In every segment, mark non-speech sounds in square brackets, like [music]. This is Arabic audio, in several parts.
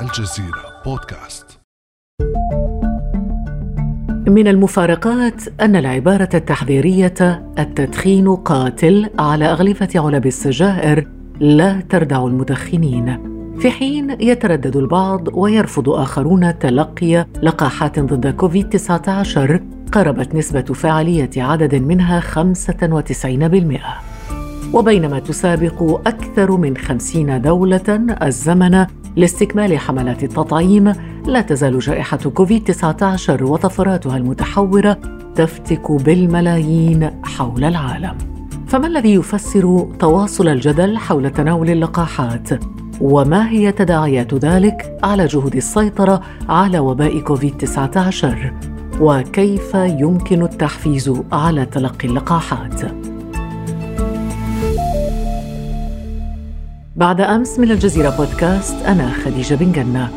الجزيرة بودكاست. من المفارقات أن العبارة التحذيرية التدخين قاتل على أغلفة علب السجائر لا تردع المدخنين. في حين يتردد البعض ويرفض آخرون تلقي لقاحات ضد كوفيد 19 قربت نسبة فعالية عدد منها 95% وبينما تسابق أكثر من خمسين دولة الزمن لاستكمال حملات التطعيم. لا تزال جائحة كوفيد-19 وطفراتها المتحورة تفتك بالملايين حول العالم. فما الذي يفسر تواصل الجدل حول تناول اللقاحات؟ وما هي تداعيات ذلك على جهود السيطرة على وباء كوفيد-19 وكيف يمكن التحفيز على تلقي اللقاحات؟ بعد أمس من الجزيرة بودكاست أنا خديجة بن جنة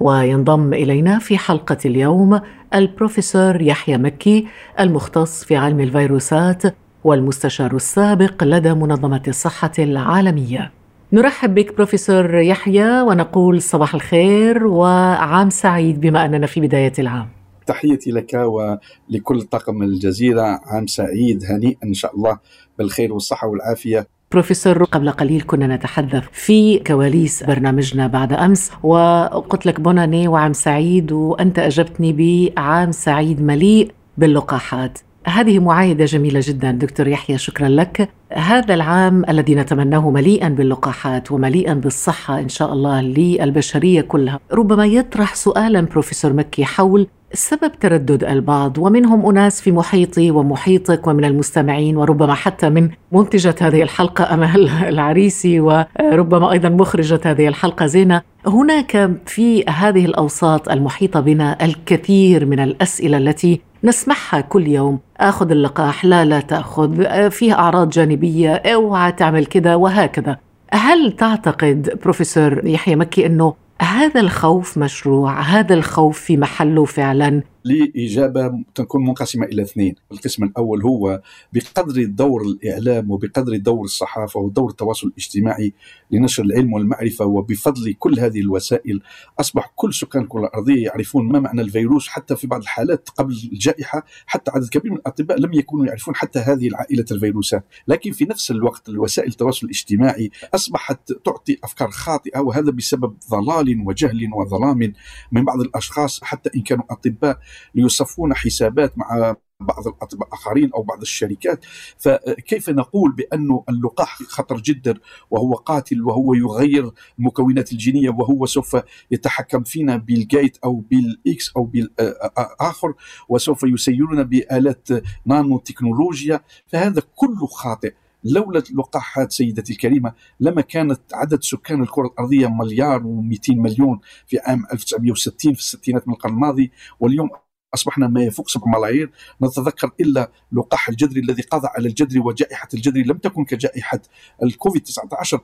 وينضم إلينا في حلقة اليوم البروفيسور يحيى مكي المختص في علم الفيروسات والمستشار السابق لدى منظمة الصحة العالمية. نرحب بك بروفيسور يحيى ونقول صباح الخير وعام سعيد بما أننا في بداية العام. تحياتي لك ولكل طاقم الجزيرة. عام سعيد هنيء إن شاء الله بالخير والصحة والعافية. بروفيسور قبل قليل كنا نتحدث في كواليس برنامجنا بعد أمس وقلت لك بوناني وعام سعيد وأنت أجبتني بعام سعيد مليء باللقاحات. هذه معايدة جميلة جدا دكتور يحيى شكرا لك. هذا العام الذي نتمناه مليئا باللقاحات ومليئا بالصحة إن شاء الله للبشرية كلها. ربما يطرح سؤالا بروفيسور مكي حول سبب تردد البعض ومنهم أناس في محيطي ومحيطك ومن المستمعين وربما حتى من منتجة هذه الحلقة امال [laughs] العريسي وربما أيضا مخرجة هذه الحلقة زينة. هناك في هذه الأوساط المحيطة بنا الكثير من الأسئلة التي نسمعها كل يوم. آخذ اللقاح لا لا تأخذ. فيها أعراض جانبية اوعى تعمل كذا وهكذا. هل تعتقد بروفيسور يحيى مكي أنه هذا الخوف مشروع هذا الخوف في محله فعلا. لي إجابة تكون منقسمة إلى اثنين. القسم الأول هو بقدر دور الإعلام وبقدر دور الصحافة ودور التواصل الاجتماعي لنشر العلم والمعرفة وبفضل كل هذه الوسائل. أصبح كل سكان الكرة الأرضية يعرفون ما معنى الفيروس حتى في بعض الحالات قبل الجائحة حتى عدد كبير من الأطباء لم يكونوا يعرفون حتى هذه العائلة الفيروسات. لكن في نفس الوقت الوسائل التواصل الاجتماعي أصبحت تعطي أفكار خاطئة وهذا بسبب ضلال وجهل وظلام من بعض الأشخاص حتى إن كانوا أطباء. ليصفون حسابات مع بعض الاطباء اخرين أو بعض الشركات. فكيف نقول بأن اللقاح خطر جدا وهو قاتل وهو يغير المكونات الجينية وهو سوف يتحكم فينا بال jet أو بال X أو بالآخر وسوف يسيرنا بآلات نانو تكنولوجيا فهذا كله خاطئ. لولا اللقاحات سيدتي الكريمة لما كانت عدد سكان الكرة الأرضية مليار و200 مليون في عام 1960 في الستينات من القرن الماضي واليوم أصبحنا ما يفوق 7 ملايين نتذكر إلا لقاح الجدري الذي قضى على الجدري وجائحة الجدري لم تكن كجائحة الكوفيد 19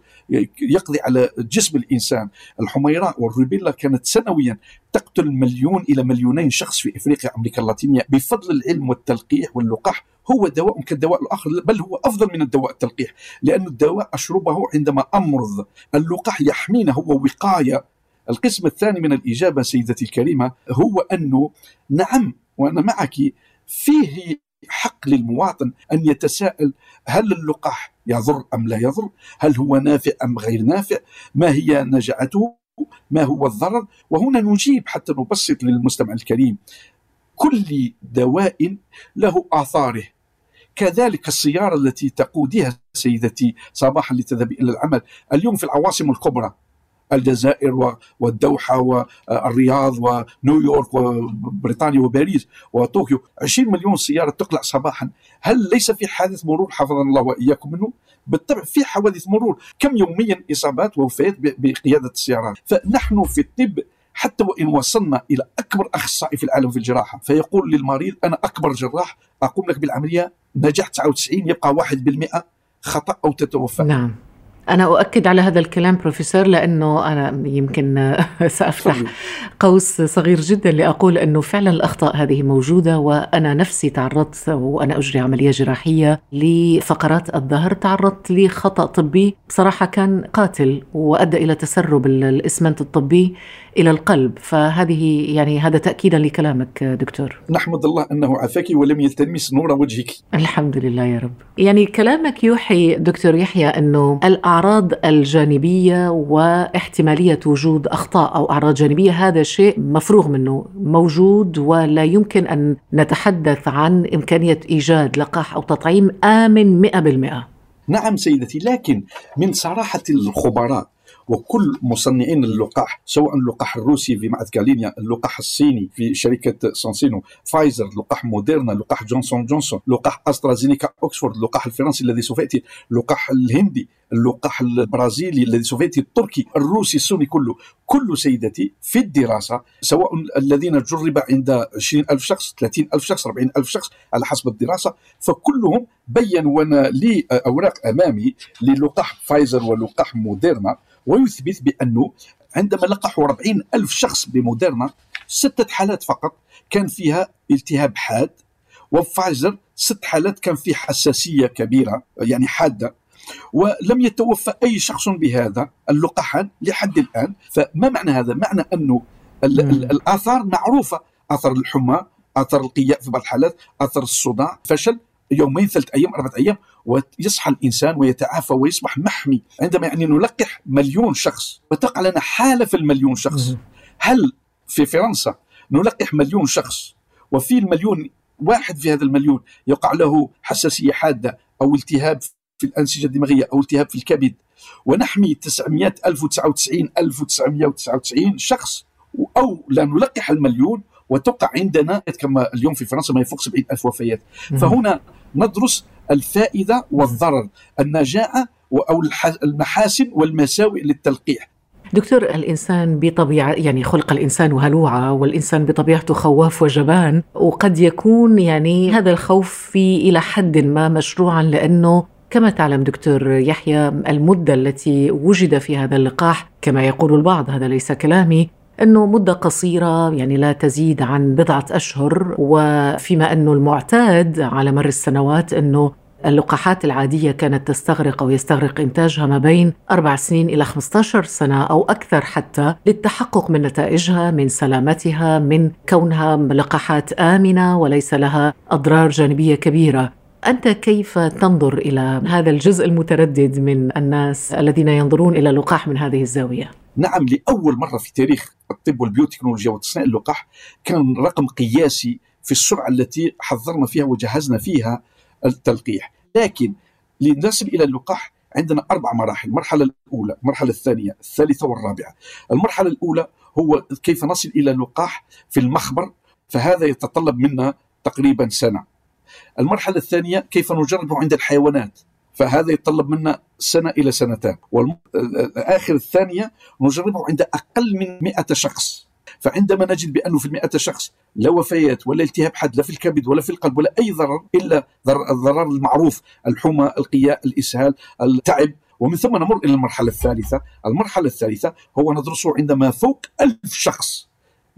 يقضي على جسم الإنسان. الحميراء والروبيلا كانت سنويا تقتل مليون إلى مليونين شخص في إفريقيا أمريكا اللاتينية بفضل العلم والتلقيح واللقاح. هو دواء كالدواء الآخر بل هو أفضل من الدواء التلقيح لأن الدواء أشربه عندما أمرض. اللقاح يحمينا هو وقاية القسم الثاني من الإجابة سيدتي الكريمة هو أنه نعم وأنا معك فيه حق للمواطن أن يتساءل هل اللقاح يضر أم لا يضر هل هو نافع أم غير نافع ما هي نجعته ما هو الضرر وهنا نجيب حتى نبسط للمستمع الكريم كل دواء له آثاره. كذلك السيارة التي تقودها سيدتي صباحا لتذهب إلى العمل. اليوم في العواصم الكبرى الجزائر والدوحة والرياض ونيويورك وبريطانيا وباريس وطوكيو. 20 مليون سيارة تقلع صباحا. هل ليس في حادث مرور؟ حفظنا الله وإياكم منه. بالطبع في حوادث مرور. كم يوميا إصابات ووفيات بقيادة السيارات؟ فنحن في الطب حتى وإن وصلنا إلى أكبر أخصائي في العالم في الجراحة فيقول للمريض أنا أكبر جراح أقوم لك بالعملية نجاح 99 يبقى 1% خطأ أو تتوفى. نعم. أنا أؤكد على هذا الكلام بروفيسور لأنه أنا يمكن [laughs] سأفتح قوس صغير جدا لأقول أنه فعلا الأخطاء هذه موجودة وأنا نفسي تعرضت وأنا أجري عملية جراحية لفقرات الظهر تعرضت لخطأ طبي بصراحة كان قاتل وأدى إلى تسرب الإسمنت الطبي إلى القلب. فهذه يعني هذا تأكيدا لكلامك دكتور. نحمد الله أنه عافاك ولم يلتمس نور وجهك. الحمد لله يا رب. يعني كلامك يوحي دكتور يحيى أنه الأعراض الجانبية واحتمالية وجود أخطاء أو أعراض جانبية هذا شيء مفروغ منه موجود ولا يمكن أن نتحدث عن إمكانية إيجاد لقاح أو تطعيم آمن 100% نعم سيدتي لكن من صراحة الخبراء وكل مصنعين اللقاح سواء اللقاح الروسي في معهد جاماليا اللقاح الصيني في شركة كانسينو فايزر لقاح موديرنا لقاح جونسون جونسون لقاح أسترازينيكا أكسفورد اللقاح الفرنسي الذي سوف يأتي اللقاح الهندي اللقاح البرازيلي الذي سوف يأتي التركي الروسي الصيني كله. كل سيدتي في الدراسة سواء الذين جرب عند 20 ألف شخص 30 ألف شخص 40 ألف شخص على حسب الدراسة فكلهم بينوا لي أوراق أمامي للقاح فايزر ولقاح موديرنا. ويثبت بأنه عندما لقحوا 40 ألف شخص بموديرنا ستة حالات فقط كان فيها التهاب حاد وفايزر ست حالات كان في حساسية كبيرة يعني حادة ولم يتوفى أي شخص بهذا اللقاحان لحد الآن فما معنى هذا؟ معنى أنه الآثار معروفة آثار الحمى آثار القياء في بعض الحالات آثار الصداع فشل يومين ثلاثة أيام أربعة أيام ويصحى الإنسان ويتعافى ويصبح محمي. عندما يعني نلقح مليون شخص وتقع لنا حالة في المليون شخص. هل في فرنسا نلقح مليون شخص وفي المليون واحد في هذا المليون يقع له حساسية حادة أو التهاب في الأنسجة الدماغية أو التهاب في الكبد؟ ونحمي 900 1099 1999 شخص أو لا نلقح المليون وتقع عندنا كما اليوم في فرنسا ما يفوق 70 ألف وفيات. فهنا ندرس الفائدة والضرر النجاعة أو المحاسن والمساوئ للتلقيح. دكتور الإنسان بطبيعة يعني خلق الإنسان هلوعة والإنسان بطبيعته خواف وجبان وقد يكون يعني هذا الخوف في إلى حد ما مشروعا لأنه كما تعلم دكتور يحيى المدة التي وجد في هذا اللقاح كما يقول البعض هذا ليس كلامي إنه مدة قصيرة يعني لا تزيد عن بضعة أشهر. وفيما إنه المعتاد على مر السنوات إنه اللقاحات العادية كانت تستغرق أو يستغرق إنتاجها ما بين أربع سنين إلى 15 سنة أو أكثر حتى للتحقق من نتائجها من سلامتها من كونها لقاحات آمنة وليس لها أضرار جانبية كبيرة. أنت كيف تنظر إلى هذا الجزء المتردد من الناس الذين ينظرون إلى اللقاح من هذه الزاوية؟ نعم لأول مرة في تاريخ الطب والبيوتكنولوجيا وتصنيع اللقاح كان رقم قياسي في السرعة التي حضرنا فيها وجهزنا فيها التلقيح. لكن لنصل إلى اللقاح عندنا أربع مراحل المرحلة الأولى المرحلة الثانية الثالثة والرابعة. المرحلة الأولى هو كيف نصل إلى اللقاح في المخبر فهذا يتطلب منا تقريبا سنة. المرحلة الثانية كيف نجربه عند الحيوانات فهذا يتطلب منا سنة إلى سنتان. والآخر الثانية نجربه عند أقل من 100 شخص. فعندما نجد بأنه في المئة شخص لا وفيات ولا التهاب حاد لا في الكبد ولا في القلب ولا أي ضرر إلا الضرر المعروف الحمى القياء الإسهال التعب. ومن ثم نمر إلى المرحلة الثالثة. المرحلة الثالثة هو ندرسه عندما فوق ألف شخص.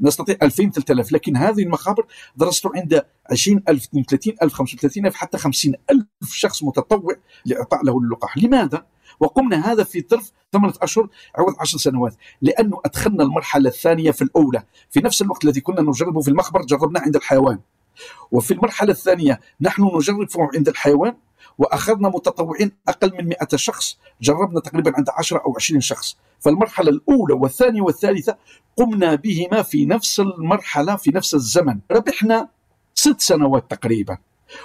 نستطيع 2000 3000 لكن هذه المخابر درسته عند 20000 32000 35000 حتى 50000 شخص متطوع لإعطاء له اللقاح. لماذا؟ وقمنا هذا في ظرف ثمانية أشهر عوض عشر سنوات لأنه أدخلنا المرحلة الثانية في الأولى. في نفس الوقت الذي كنا نجربه في المخبر جربناه عند الحيوان. وفي المرحلة الثانية نحن نجرب عند الحيوان وأخذنا متطوعين أقل من 100 شخص جربنا تقريبا عند 10 أو 20 شخص. فالمرحلة الأولى والثانية والثالثة قمنا بهما في نفس المرحلة في نفس الزمن. ربحنا ست سنوات تقريبا.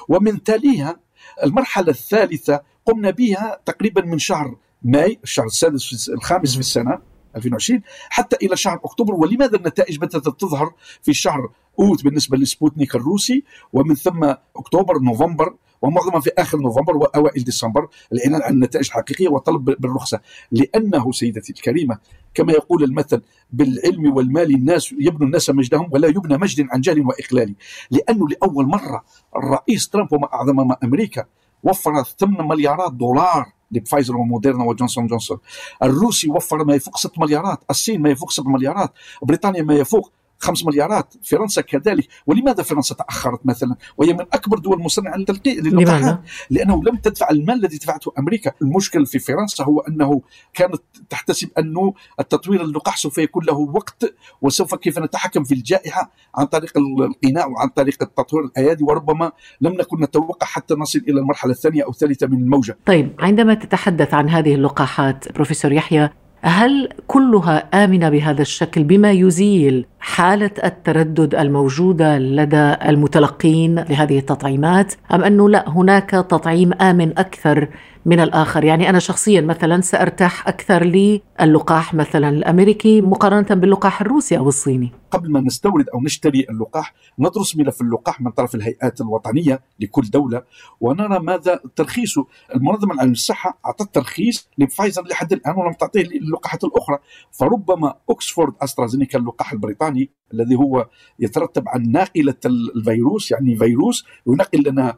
ومن تاليها المرحلة الثالثة قمنا بها تقريبا من شهر ماي الشهر السادس الخامس في السنة 2020 حتى إلى شهر أكتوبر. ولماذا النتائج بدأت تظهر في شهر أوت بالنسبة لسبوتنيك الروسي؟ ومن ثم أكتوبر نوفمبر ومعظمها في آخر نوفمبر وأوائل ديسمبر الاعلان عن النتائج الحقيقيه وطلب بالرخصة. لأنه سيدتي الكريمة كما يقول المثل بالعلم والمال الناس يبنوا الناس مجدهم ولا يبنى مجد عن جهل وإقلال. لأنه لأول مرة الرئيس ترامب وما أعظم ما أمريكا وفر 8 مليارات دولار لفايزر وموديرنا وجونسون جونسون. الروسي وفر ما يفوق 6 مليارات الصين ما يفوق 7 مليارات بريطانيا ما يفوق خمس مليارات. فرنسا كذلك. ولماذا فرنسا تأخرت مثلا؟ وهي من أكبر دول مصنعة للقاحات لأنه لم تدفع المال الذي دفعته أمريكا. المشكل في فرنسا هو أنه كانت تحتسب أنه التطوير اللقاح سوف يكون له وقت وسوف كيف نتحكم في الجائحة عن طريق القناع وعن طريق التطوير الأيادي. وربما لم نكن نتوقع حتى نصل إلى المرحلة الثانية أو الثالثة من الموجة. طيب عندما تتحدث عن هذه اللقاحات بروفيسور يحيى هل كلها آمنة بهذا الشكل بما يزيل حالة التردد الموجودة لدى المتلقين لهذه التطعيمات أم أنه لا هناك تطعيم آمن أكثر من الآخر. يعني أنا شخصيا مثلا سأرتاح أكثر للقاح مثلا الأمريكي مقارنة باللقاح الروسي أو الصيني. قبل ما نستورد أو نشتري اللقاح ندرس ملف اللقاح من طرف الهيئات الوطنية لكل دولة ونرى ماذا ترخيصه المنظمة العالمية للصحة أعطت ترخيص لفايزر لحد الآن ولم تعطيه للقاحات الأخرى. فربما أكسفورد أسترازينيكا اللقاح البريطاني الذي هو يترتب عن ناقلة الفيروس يعني فيروس ينقل لنا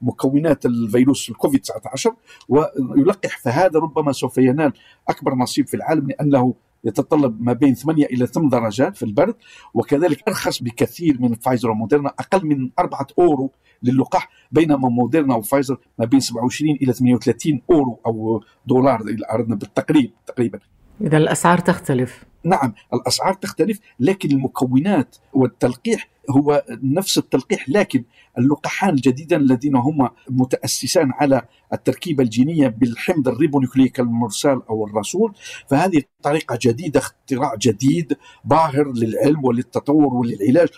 مكونات الفيروس الكوفيد 19 ويلقح فهذا ربما سوف ينال أكبر نصيب في العالم لأنه يتطلب ما بين 8 إلى 8 درجات في البرد وكذلك أرخص بكثير من فايزر وموديرنا أقل من 4 أورو للقاح بينما موديرنا وفايزر ما بين 27 إلى 38 أورو أو دولار إذا أردنا بالتقريب تقريبا. إذا الأسعار تختلف. نعم الأسعار تختلف لكن المكونات والتلقيح هو نفس التلقيح لكن اللقاحان الجديدان الذين هم متأسسان على التركيبة الجينية بالحمض الريبونيكليك المرسال أو الرسول فهذه طريقة جديدة اختراع جديد باهر للعلم وللتطور وللعلاج.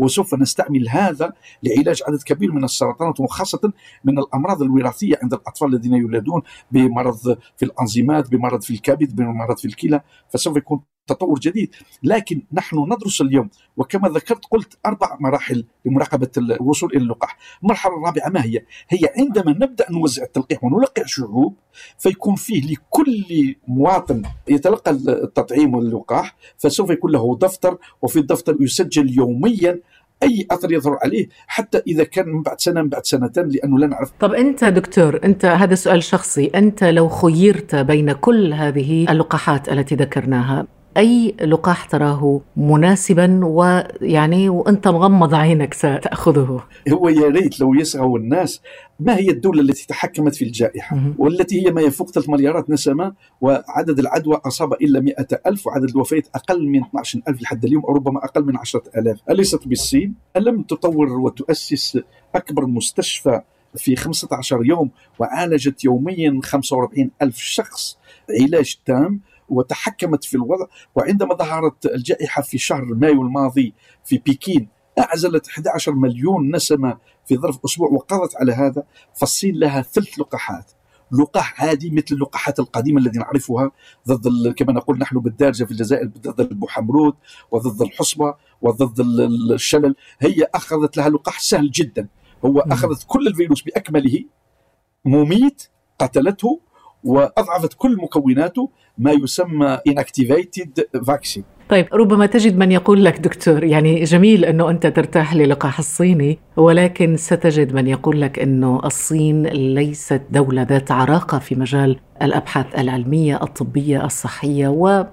وسوف نستعمل هذا لعلاج عدد كبير من السرطانات وخاصة من الأمراض الوراثية عند الأطفال الذين يولدون بمرض في الأنزيمات بمرض في الكبد بمرض في الكلى فسوف يكون تطور جديد. لكن نحن ندرس اليوم وكما ذكرت قلت أربع مراحل لمراقبة الوصول إلى اللقاح. المرحلة الرابعة ما هي؟ هي عندما نبدأ نوزع التلقيح ونلقح شعوب فيكون فيه لكل مواطن يتلقى التطعيم واللقاح فسوف يكون له دفتر وفي الدفتر يسجل يوميا أي أثر يظهر عليه حتى إذا كان من بعد سنة من بعد سنتين لأنه لا نعرف. طب أنت دكتور أنت هذا سؤال شخصي أنت لو خيرت بين كل هذه اللقاحات التي ذكرناها أي لقاح تراه مناسبا ويعني وأنت مغمض عينك ستأخذه. هو يا ريت لو يسعوا الناس ما هي الدولة التي تحكمت في الجائحة؟ والتي هي ما يفوق 3 مليارات نسمة وعدد العدوى أصاب إلا 100 ألف وعدد الوفيات أقل من 12 ألف لحد اليوم أو ربما أقل من 10 ألاف. أليست بالصين ألم تطور وتؤسس أكبر مستشفى في 15 يوم وعالجت يوميا 45 ألف شخص؟ علاج تام وتحكمت في الوضع. وعندما ظهرت الجائحة في شهر مايو الماضي في بكين أعزلت 11 مليون نسمة في ظرف أسبوع وقضت على هذا فالصين لها ثلث لقاحات. لقاح عادي مثل اللقاحات القديمة التي نعرفها ضد كما نقول نحن بالدارجة في الجزائر ضد البوحمرود وضد الحصبة وضد الشلل. هي أخذت لها لقاح سهل جدا. هو أخذت كل الفيروس بأكمله مميت قتلته وأضعفت كل مكوناته ما يسمى inactivated vaccine. طيب ربما تجد من يقول لك دكتور يعني جميل إنه أنت ترتاح للقاح الصيني ولكن ستجد من يقول لك إنه الصين ليست دولة ذات عراقة في مجال الأبحاث العلمية الطبية الصحية و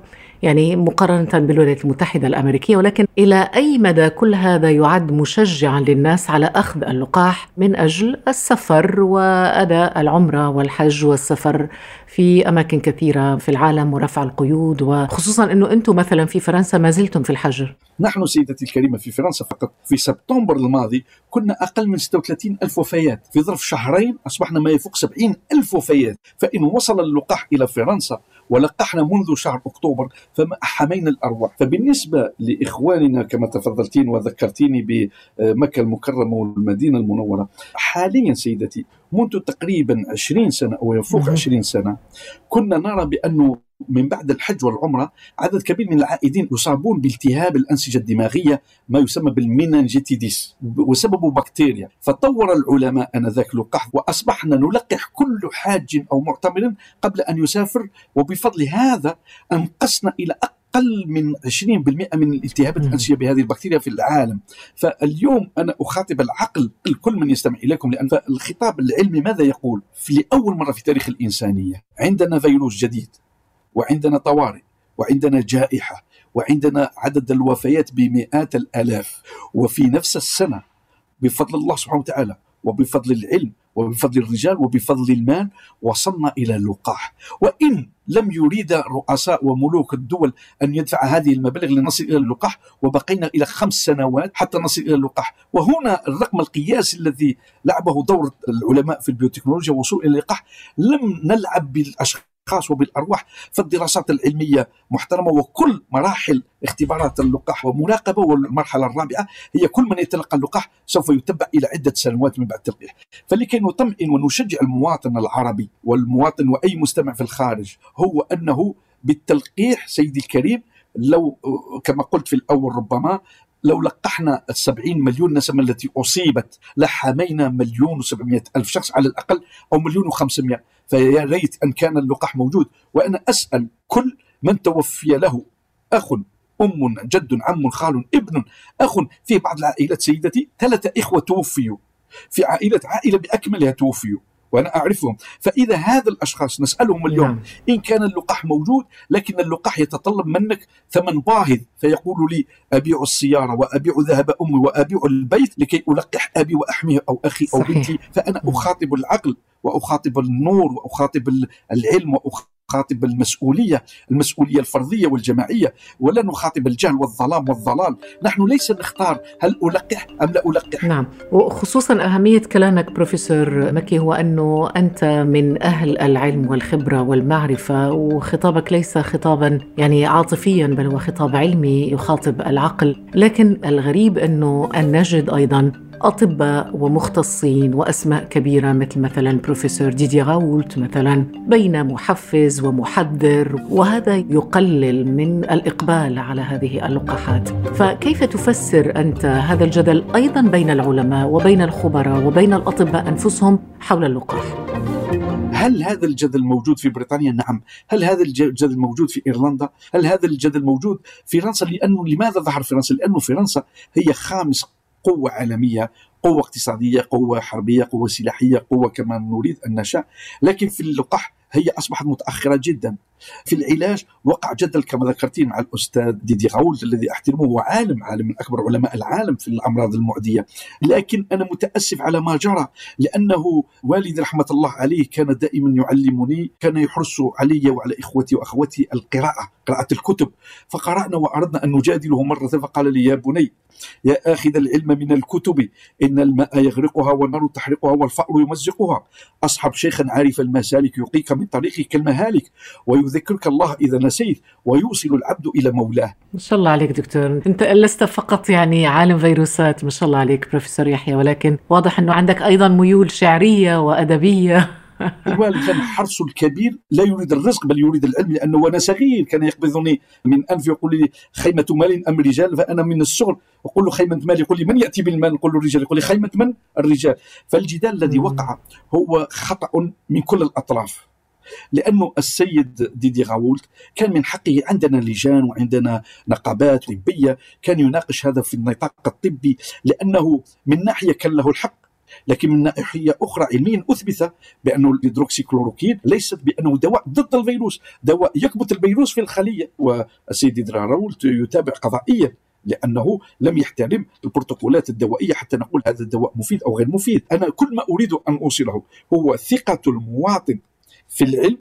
يعني مقارنة بالولايات المتحدة الأمريكية ولكن إلى أي مدى كل هذا يعد مشجعا للناس على أخذ اللقاح من أجل السفر وأداء العمرة والحج والسفر في أماكن كثيرة في العالم ورفع القيود وخصوصا أنه أنتم مثلا في فرنسا ما زلتم في الحجر. نحن سيدتي الكريمة في فرنسا فقط في سبتمبر الماضي كنا أقل من 36 ألف وفيات. في ظرف شهرين أصبحنا ما يفوق 70 ألف وفيات. فإن وصل اللقاح إلى فرنسا ولقحنا منذ شهر أكتوبر فما حمينا الأرواح. فبالنسبة لإخواننا كما تفضلتين وذكرتيني بمكة المكرمة والمدينة المنورة حاليا سيدتي منذ تقريبا 20 سنة أو يفوق 20 سنة كنا نرى بأنه من بعد الحج والعمرة عدد كبير من العائدين يصابون بالتهاب الأنسجة الدماغية ما يسمى بالمينانجيتيديس وسببه بكتيريا. فطور العلماء أنذاك لقاح وأصبحنا نلقح كل حاج أو معتمر قبل أن يسافر وبفضل هذا أنقصنا إلى أقل أقل من 20% من الالتهابات الانسيه بهذه البكتيريا في العالم. فاليوم أنا أخاطب العقل الكل من يستمع إليكم لأن الخطاب العلمي ماذا يقول؟ في لأول مرة في تاريخ الإنسانية عندنا فيروس جديد وعندنا طوارئ وعندنا جائحة وعندنا عدد الوفيات بمئات الآلاف وفي نفس السنة بفضل الله سبحانه وتعالى وبفضل العلم وبفضل الرجال وبفضل المال وصلنا إلى اللقاح. وإن لم يريد رؤساء وملوك الدول أن يدفع هذه المبالغ لنصل إلى اللقاح وبقينا إلى خمس سنوات حتى نصل إلى اللقاح. وهنا الرقم القياسي الذي لعبه دور العلماء في البيوتكنولوجيا وصول إلى اللقاح لم نلعب بالأشخاص الاشخاص وبالأرواح فالدراسات العلمية محترمة وكل مراحل اختبارات اللقاح ومراقبة والمرحلة الرابعة هي كل من يتلقى اللقاح سوف يتبع إلى عدة سنوات من بعد التلقيح فلكي نطمئن ونشجع المواطن العربي والمواطن وأي مستمع في الخارج هو أنه بالتلقيح سيدي الكريم لو كما قلت في الأول ربما لو لقحنا السبعين مليون نسمة التي أصيبت لحمينا مليون وسبعمائة ألف شخص على الأقل أو مليون وخمسمائة. فيا ريت أن كان اللقاح موجود. وأنا أسأل كل من توفي له أخ أم جد عم خال ابن أخ في بعض العائلات سيدتي ثلاثة إخوة توفيوا. في عائلة عائلة بأكملها توفيوا. وأنا أعرفهم فإذا هذا الأشخاص نسألهم اليوم نعم. إن كان اللقاح موجود لكن اللقاح يتطلب منك ثمن باهظ فيقول لي أبيع السيارة وأبيع ذهب أمي وأبيع البيت لكي ألقح أبي واحميه أو أخي أو صحيح. بنتي فأنا أخاطب العقل وأخاطب النور وأخاطب العلم وأخاطب نخاطب المسؤولية المسؤولية الفردية والجماعية ولا نخاطب الجهل والظلام والضلال. نحن ليس نختار هل ألقح أم لا ألقح. نعم. وخصوصا أهمية كلامك بروفيسور مكي هو أنه أنت من أهل العلم والخبرة والمعرفة وخطابك ليس خطابا يعني عاطفيا بل هو خطاب علمي يخاطب العقل. لكن الغريب أنه أن نجد أيضا أطباء ومختصين وأسماء كبيرة مثل مثلا بروفيسور ديدي غاولت مثلا بين محفز ومحذر وهذا يقلل من الإقبال على هذه اللقاحات فكيف تفسر أنت هذا الجدل أيضا بين العلماء وبين الخبراء وبين الأطباء أنفسهم حول اللقاح؟ هل هذا الجدل موجود في بريطانيا؟ نعم. هل هذا الجدل موجود في إيرلندا؟ هل هذا الجدل موجود في فرنسا؟ لأنه لماذا ظهر فرنسا؟ لأنه فرنسا هي خامس قوة عالمية قوة اقتصادية قوة حربية قوة سلاحية قوة كما نريد أن نشاء. لكن في اللقاح هي أصبحت متأخرة جدا. في العلاج وقع جدل كما ذكرتين مع الأستاذ ديدي غاول الذي أحترمه هو عالم عالم من أكبر علماء العالم في الأمراض المعدية. لكن أنا متأسف على ما جرى لأنه والدي رحمة الله عليه كان دائما يعلمني كان يحرص علي وعلى إخوتي واخوتي القراءة قراءة الكتب. فقرأنا وأردنا أن نجادله مرة فقال لي يا بني يا آخذ العلم من الكتب إن الماء يغرقها والنار تحرقها والفأر يمزقها. أصحب شيخا عارف المسالك يقيك من طريقك كالمهالك ويذكرك الله إذا نسيت ويوصل العبد إلى مولاه. ما شاء الله عليك دكتور. أنت لست فقط يعني عالم فيروسات ما شاء الله عليك بروفيسور يحيى ولكن واضح أنه عندك أيضا ميول شعرية وأدبية. [laughs] الوالد كان حرصه الكبير لا يريد الرزق بل يريد العلم لأنه وأنا صغير كان يقبضني من أنف يقول لي خيمة مال أم رجال فأنا من الصغر أقول له خيمة مال يقول لي من يأتي بالمال؟ نقول له الرجال يقول لي خيمة من؟ الرجال. فالجدال الذي وقع هو خطأ من كل الأطراف. لأنه السيد ديدييه راوولت كان من حقه عندنا لجان وعندنا نقابات طبية كان يناقش هذا في النطاق الطبي لأنه من ناحية كان له الحق لكن من ناحية أخرى علميا أثبت بانه الهيدروكسيكلوروكين ليست بأنه دواء ضد الفيروس دواء يكبت الفيروس في الخلية. والسيد راوولت يتابع قضائيا لأنه لم يحترم البروتوكولات الدوائية حتى نقول هذا الدواء مفيد أو غير مفيد. أنا كل ما أريد أن أوصله هو ثقة المواطن في العلم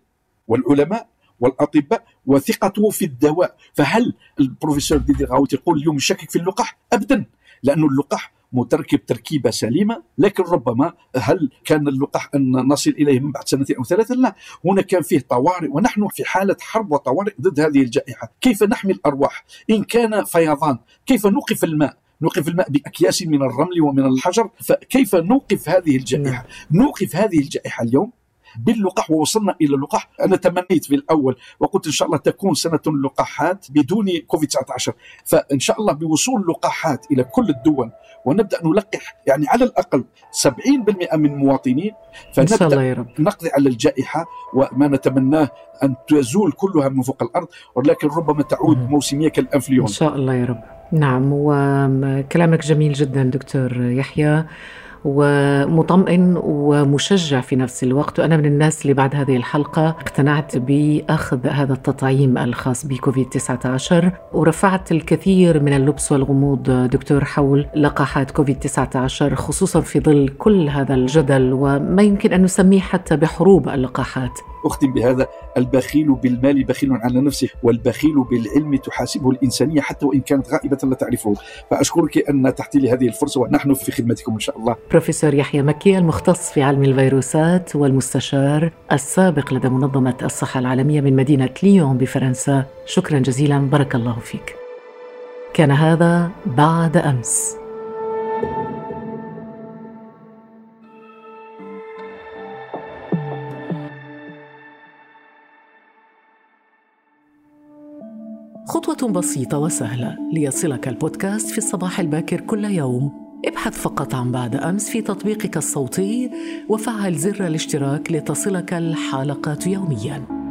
والعلماء والأطباء وثقته في الدواء فهل البروفيسور ديدي غاوت يقول اليوم يشكك في اللقاح ابدا لأنه اللقاح متركب تركيبة سليمة لكن ربما هل كان اللقاح أن نصل إليه من بعد سنتين أو ثلاثة؟ لا، هنا كان فيه طوارئ ونحن في حالة حرب وطوارئ ضد هذه الجائحة، كيف نحمي الأرواح؟ إن كان فيضان، كيف نوقف الماء؟ نوقف الماء بأكياس من الرمل ومن الحجر، فكيف نوقف هذه الجائحة؟ نعم. نوقف هذه الجائحة اليوم باللقاح ووصلنا إلى اللقاح. أنا تمنيت في الأول وقلت إن شاء الله تكون سنة اللقاحات بدون كوفيد 19 فإن شاء الله بوصول اللقاحات إلى كل الدول ونبدأ نلقح يعني على الأقل 70% من المواطنين فنبدا إن شاء الله يا رب. نقضي على الجائحة وما نتمناه أن تزول كلها من فوق الأرض ولكن ربما تعود موسمية كالانفلونزا إن شاء الله يا رب. نعم وكلامك جميل جدا دكتور يحيى. ومطمئن ومشجع في نفس الوقت. وأنا من الناس اللي بعد هذه الحلقة اقتنعت بأخذ هذا التطعيم الخاص بكوفيد 19 ورفعت الكثير من اللبس والغموض دكتور حول لقاحات كوفيد 19 خصوصا في ظل كل هذا الجدل وما يمكن أن نسميه حتى بحروب اللقاحات. أختم بهذا البخيل بالمال بخيل على نفسه والبخيل بالعلم تحاسبه الإنسانية حتى وإن كانت غائبة لا تعرفه. فأشكرك أن تحتي لي هذه الفرصة ونحن في خدمتكم إن شاء الله. بروفيسور يحيى مكي المختص في علم الفيروسات والمستشار السابق لدى منظمة الصحة العالمية من مدينة ليون بفرنسا. شكرا جزيلا بارك الله فيك. كان هذا بعد أمس. خطوة بسيطة وسهلة ليصلك البودكاست في الصباح الباكر كل يوم. ابحث فقط عن بعد أمس في تطبيقك الصوتي وفعل زر الاشتراك لتصلك الحلقات يوميا.